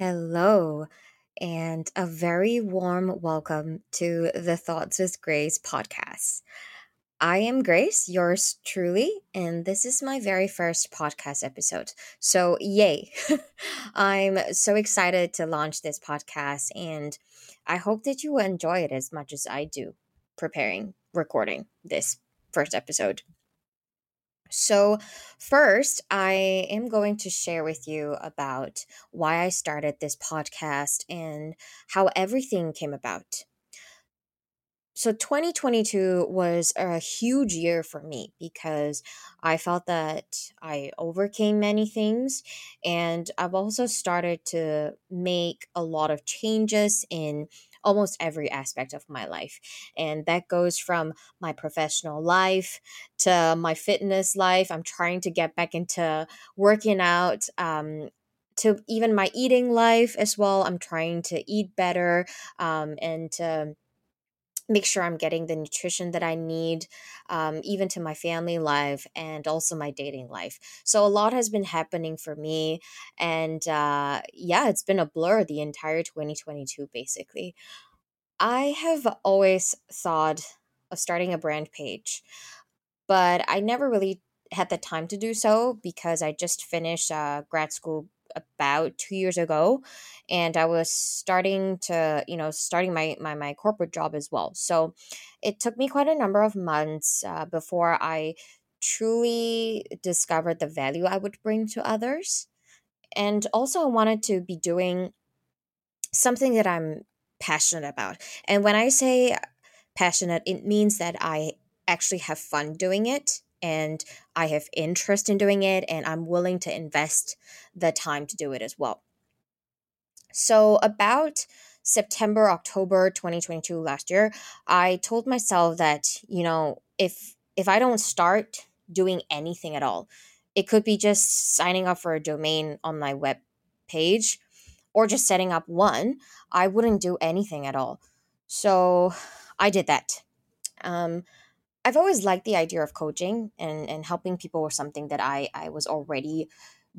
Hello, and a very warm welcome to the Thoughts with Grace podcast. I am Grace, yours truly, and this is my very first podcast episode. So, yay! I'm so excited to launch this podcast, and I hope that you will enjoy it as much as I do preparing, recording this first episode. So, first, I am going to share with you about why I started this podcast and how everything came about. So, 2022 was a huge year for me because I felt that I overcame many things, and I've also started to make a lot of changes in almost every aspect of my life. And that goes from my professional life to my fitness life. I'm trying to get back into working out. Um, to even my eating life as well. I'm trying to eat better um, and to make sure I'm getting the nutrition that I need, um, even to my family life and also my dating life. So a lot has been happening for me. And uh, yeah, it's been a blur the entire 2022, basically. I have always thought of starting a brand page, but I never really had the time to do so because I just finished uh, grad school about two years ago and i was starting to you know starting my my, my corporate job as well. So it took me quite a number of months uh, before i truly discovered the value i would bring to others. And also i wanted to be doing something that i'm passionate about. And when I say passionate, it means that I actually have fun doing it and I have interest in doing it and I'm willing to invest the time to do it as well. So, about September, October 2022 last year, I told myself that, you know, if if I don't start doing anything at all, it could be just signing up for a domain on my web page or just setting up one, I wouldn't do anything at all. So I did that. Um, I've always liked the idea of coaching and, and helping people with something that I, I was already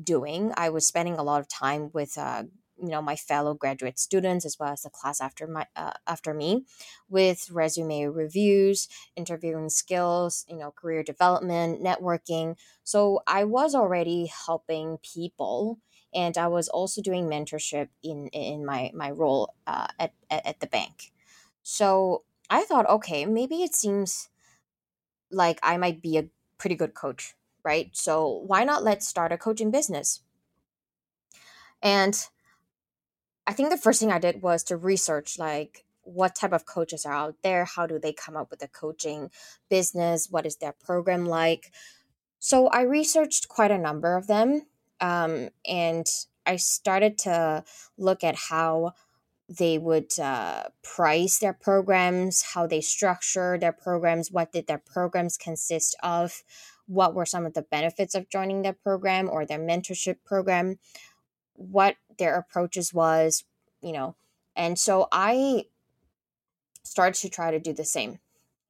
doing. I was spending a lot of time with uh, you know my fellow graduate students as well as the class after my uh, after me with resume reviews interviewing skills you know career development networking so i was already helping people and I was also doing mentorship in in my my role uh, at, at at the bank. So I thought, okay, maybe it seems like I might be a pretty good coach, right? So why not let's start a coaching business? And I think the first thing I did was to research like what type of coaches are out there, how do they come up with a coaching business, what is their program like. So I researched quite a number of them um, and I started to look at how they would uh, price their programs, how they structure their programs, what did their programs consist of, what were some of the benefits of joining their program or their mentorship program, what their approaches was, you know. And so I started to try to do the same.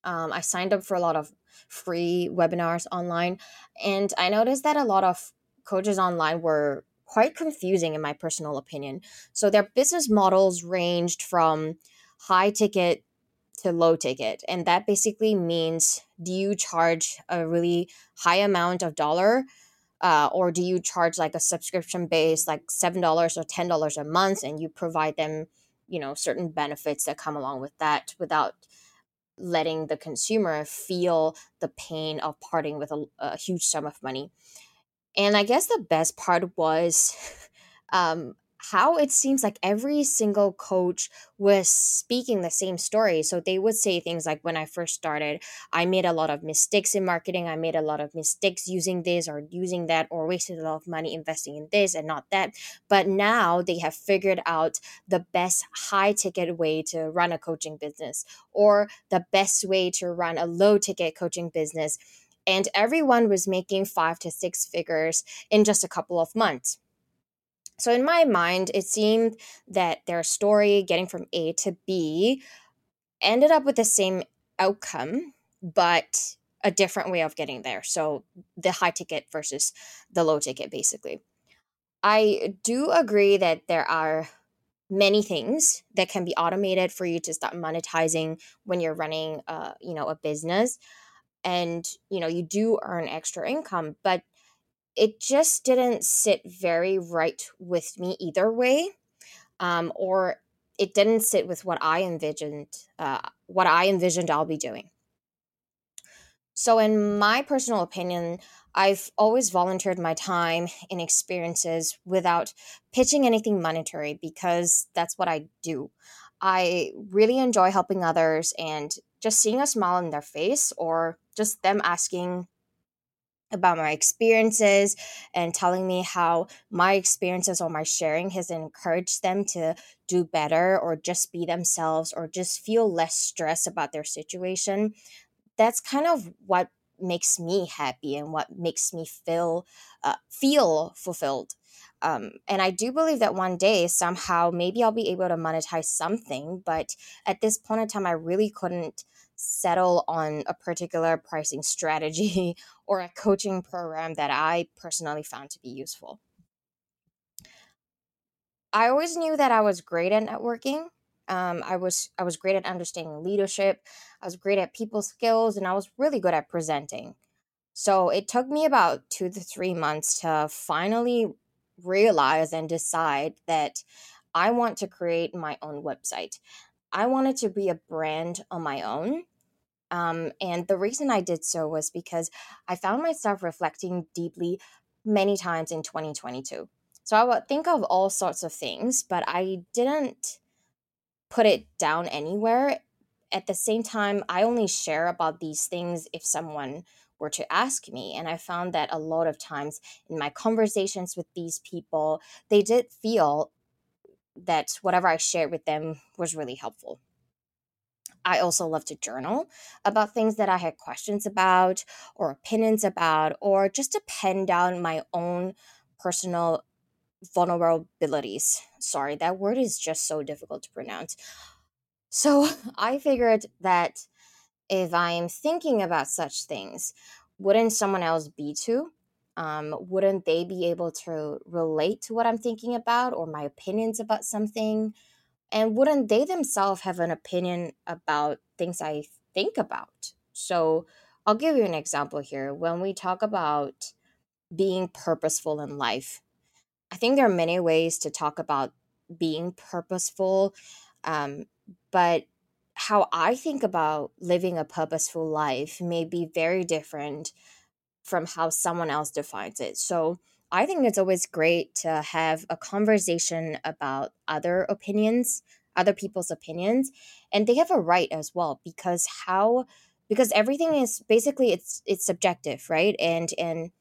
Um, I signed up for a lot of free webinars online, and I noticed that a lot of coaches online were quite confusing in my personal opinion. So their business models ranged from high ticket to low ticket. And that basically means do you charge a really high amount of dollar uh, or do you charge like a subscription base like $7 or $10 a month and you provide them you know certain benefits that come along with that without letting the consumer feel the pain of parting with a, a huge sum of money and I guess the best part was um, how it seems like every single coach was speaking the same story. So they would say things like, when I first started, I made a lot of mistakes in marketing. I made a lot of mistakes using this or using that, or wasted a lot of money investing in this and not that. But now they have figured out the best high ticket way to run a coaching business or the best way to run a low ticket coaching business and everyone was making five to six figures in just a couple of months. So, in my mind, it seemed that their story getting from A to B ended up with the same outcome, but a different way of getting there. So the high ticket versus the low ticket, basically. I do agree that there are many things that can be automated for you to start monetizing when you're running uh, you know a business and you know you do earn extra income but it just didn't sit very right with me either way um, or it didn't sit with what i envisioned uh, what i envisioned i'll be doing so in my personal opinion I've always volunteered my time and experiences without pitching anything monetary because that's what I do. I really enjoy helping others and just seeing a smile on their face or just them asking about my experiences and telling me how my experiences or my sharing has encouraged them to do better or just be themselves or just feel less stress about their situation. That's kind of what makes me happy and what makes me feel uh, feel fulfilled. Um, and I do believe that one day somehow maybe I'll be able to monetize something, but at this point in time, I really couldn't settle on a particular pricing strategy or a coaching program that I personally found to be useful. I always knew that I was great at networking. Um, I was I was great at understanding leadership. I was great at people skills, and I was really good at presenting. So it took me about two to three months to finally realize and decide that I want to create my own website. I wanted to be a brand on my own. Um, and the reason I did so was because I found myself reflecting deeply many times in 2022. So I would think of all sorts of things, but I didn't put it down anywhere. At the same time, I only share about these things if someone were to ask me. And I found that a lot of times in my conversations with these people, they did feel that whatever I shared with them was really helpful. I also love to journal about things that I had questions about or opinions about, or just to pen down my own personal vulnerabilities. Sorry, that word is just so difficult to pronounce. So I figured that if I'm thinking about such things, wouldn't someone else be too? Um, wouldn't they be able to relate to what I'm thinking about or my opinions about something? And wouldn't they themselves have an opinion about things I think about? So I'll give you an example here. When we talk about being purposeful in life, I think there are many ways to talk about being purposeful, um, but how I think about living a purposeful life may be very different from how someone else defines it. So I think it's always great to have a conversation about other opinions, other people's opinions, and they have a right as well because how because everything is basically it's it's subjective, right? And and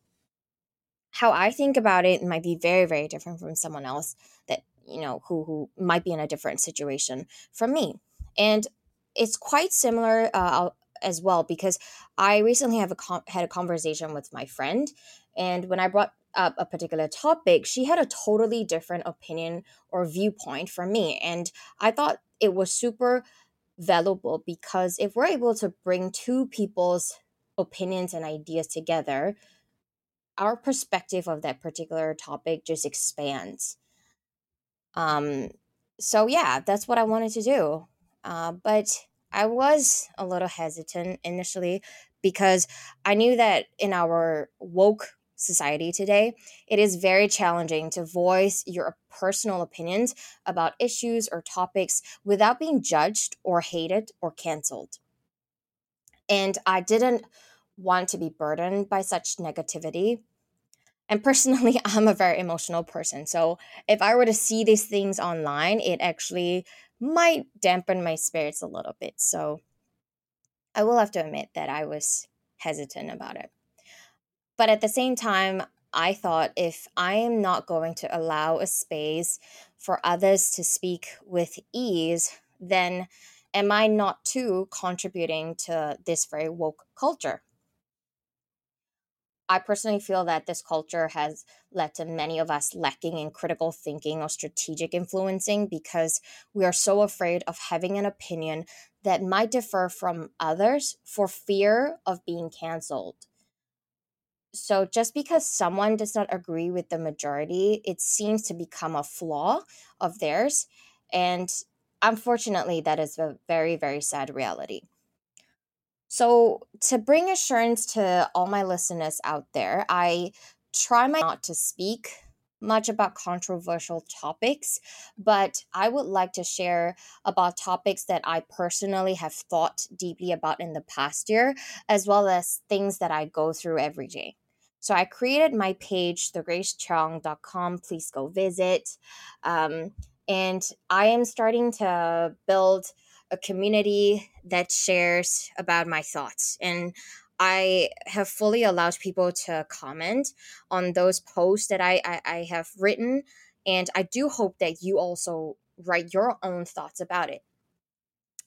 how I think about it might be very, very different from someone else that, you know, who, who might be in a different situation from me. And it's quite similar uh, as well because I recently have a com- had a conversation with my friend. And when I brought up a particular topic, she had a totally different opinion or viewpoint from me. And I thought it was super valuable because if we're able to bring two people's opinions and ideas together, our perspective of that particular topic just expands. Um, so yeah, that's what I wanted to do. Uh, but I was a little hesitant initially because I knew that in our woke society today, it is very challenging to voice your personal opinions about issues or topics without being judged or hated or canceled. And I didn't want to be burdened by such negativity. And personally, I'm a very emotional person. So if I were to see these things online, it actually might dampen my spirits a little bit. So I will have to admit that I was hesitant about it. But at the same time, I thought if I am not going to allow a space for others to speak with ease, then am I not too contributing to this very woke culture? I personally feel that this culture has led to many of us lacking in critical thinking or strategic influencing because we are so afraid of having an opinion that might differ from others for fear of being canceled. So, just because someone does not agree with the majority, it seems to become a flaw of theirs. And unfortunately, that is a very, very sad reality. So, to bring assurance to all my listeners out there, I try my not to speak much about controversial topics, but I would like to share about topics that I personally have thought deeply about in the past year, as well as things that I go through every day. So I created my page, thegracechong.com. Please go visit. Um, and I am starting to build a community that shares about my thoughts. And I have fully allowed people to comment on those posts that I, I, I have written. And I do hope that you also write your own thoughts about it.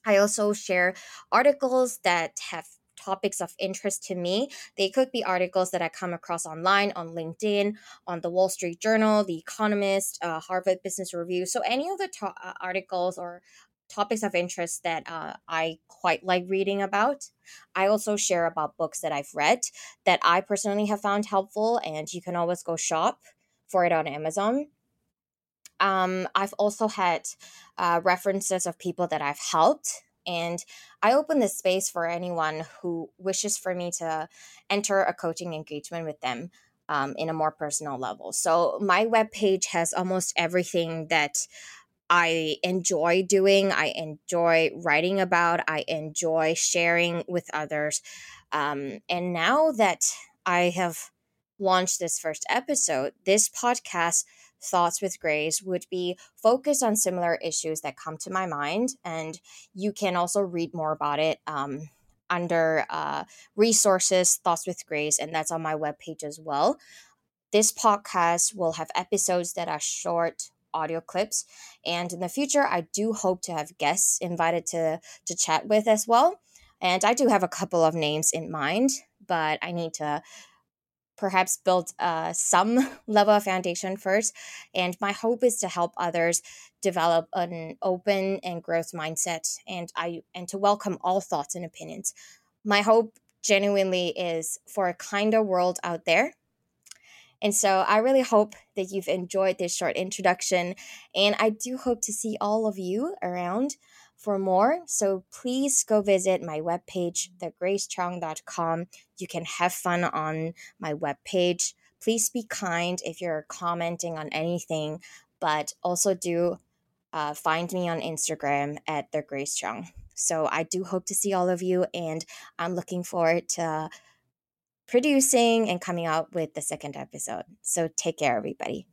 I also share articles that have topics of interest to me. They could be articles that I come across online, on LinkedIn, on the Wall Street Journal, The Economist, uh, Harvard Business Review. So, any of the to- uh, articles or topics of interest that uh, I quite like reading about. I also share about books that I've read that I personally have found helpful, and you can always go shop for it on Amazon. Um, I've also had uh, references of people that I've helped and I open this space for anyone who wishes for me to enter a coaching engagement with them um, in a more personal level. So my webpage has almost everything that I enjoy doing, I enjoy writing about, I enjoy sharing with others. Um, and now that I have launched this first episode, this podcast Thoughts with Grace would be focused on similar issues that come to my mind. And you can also read more about it um, under uh, resources, Thoughts with Grace, and that's on my webpage as well. This podcast will have episodes that are short audio clips and in the future i do hope to have guests invited to to chat with as well and i do have a couple of names in mind but i need to perhaps build uh, some level of foundation first. And my hope is to help others develop an open and growth mindset and I and to welcome all thoughts and opinions. My hope genuinely is for a kinder world out there. And so I really hope that you've enjoyed this short introduction and I do hope to see all of you around for more. So please go visit my webpage, thegracechong.com. You can have fun on my webpage. Please be kind if you're commenting on anything, but also do uh, find me on Instagram at the Grace Chong. So I do hope to see all of you, and I'm looking forward to producing and coming out with the second episode. So take care, everybody.